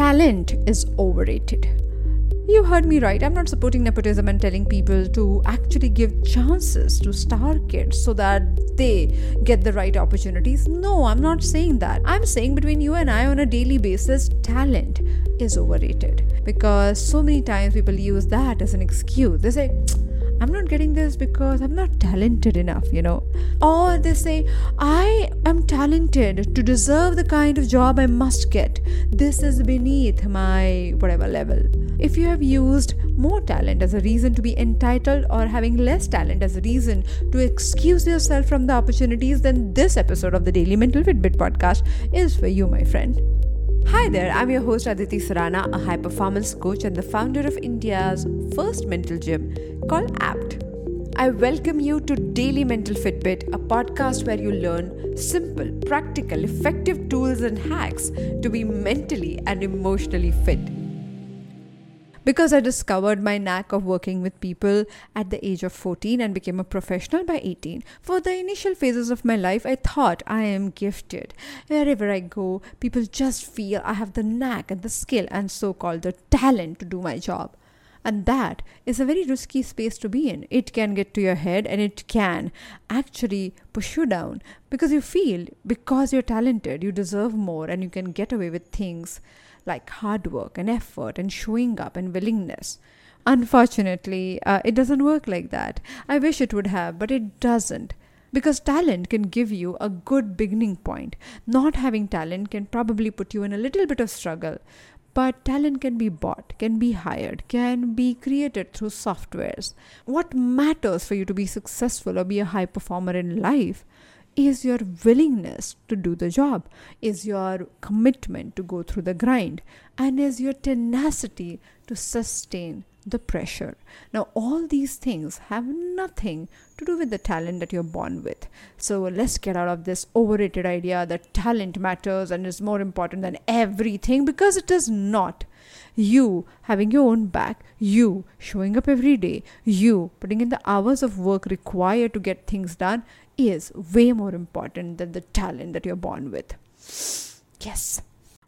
talent is overrated. You heard me right. I'm not supporting nepotism and telling people to actually give chances to star kids so that they get the right opportunities. No, I'm not saying that. I'm saying between you and I on a daily basis, talent is overrated because so many times people use that as an excuse. They say, I'm not getting this because I'm not talented enough, you know. Or they say, I am talented to deserve the kind of job I must get. This is beneath my whatever level. If you have used more talent as a reason to be entitled or having less talent as a reason to excuse yourself from the opportunities, then this episode of the Daily Mental Fitbit podcast is for you, my friend. Hi there, I'm your host Aditi Surana, a high performance coach and the founder of India's first mental gym called APT. I welcome you to Daily Mental Fitbit, a podcast where you learn simple, practical, effective tools and hacks to be mentally and emotionally fit because I discovered my knack of working with people at the age of 14 and became a professional by 18. For the initial phases of my life, I thought I am gifted. Wherever I go, people just feel I have the knack and the skill and so called the talent to do my job. And that is a very risky space to be in. It can get to your head and it can actually push you down because you feel because you're talented, you deserve more and you can get away with things like hard work and effort and showing up and willingness. Unfortunately, uh, it doesn't work like that. I wish it would have, but it doesn't. Because talent can give you a good beginning point. Not having talent can probably put you in a little bit of struggle. But talent can be bought, can be hired, can be created through softwares. What matters for you to be successful or be a high performer in life is your willingness to do the job, is your commitment to go through the grind, and is your tenacity to sustain the pressure. Now, all these things have nothing to do with the talent that you're born with. So, let's get out of this overrated idea that talent matters and is more important than everything because it is not. You having your own back, you showing up every day, you putting in the hours of work required to get things done is way more important than the talent that you're born with. Yes.